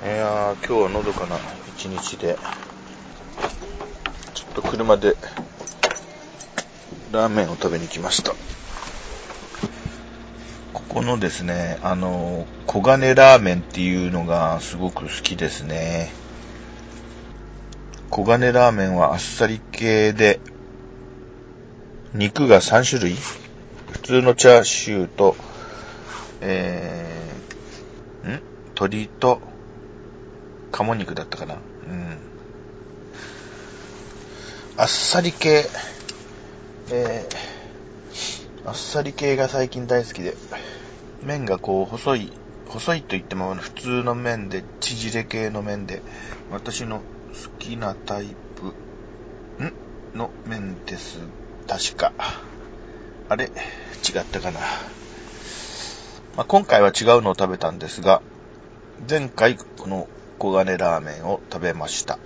いやー、今日はのどかな一日で、ちょっと車でラーメンを食べに来ました。ここのですね、あの、黄金ラーメンっていうのがすごく好きですね。黄金ラーメンはあっさり系で、肉が3種類普通のチャーシューと、えー、ん？鶏と、鴨肉だったかな。うん。あっさり系、えー、あっさり系が最近大好きで、麺がこう細い、細いと言っても普通の麺で、縮れ系の麺で、私の好きなタイプ、ん？の麺です。確か。あれ？違ったかな。まあ、今回は違うのを食べたんですが、前回この黄金ラーメンを食べました。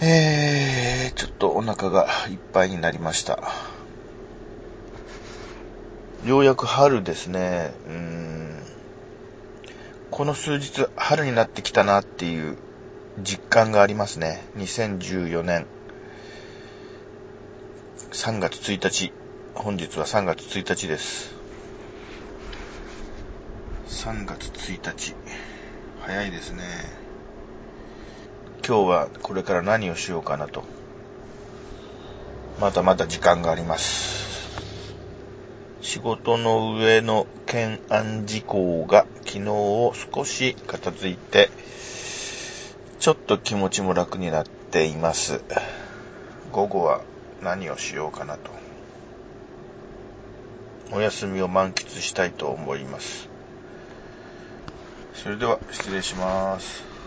えー、ちょっとお腹がいっぱいになりました。ようやく春ですね。うんこの数日春になってきたなっていう実感がありますね。2014年3月1日。本日は3月1日です。3月1日。早いですね。今日はこれから何をしようかなと。まだまだ時間があります。仕事の上の懸案事項が昨日を少し片付いて、ちょっと気持ちも楽になっています。午後は何をしようかなと。お休みを満喫したいと思います。それでは失礼します。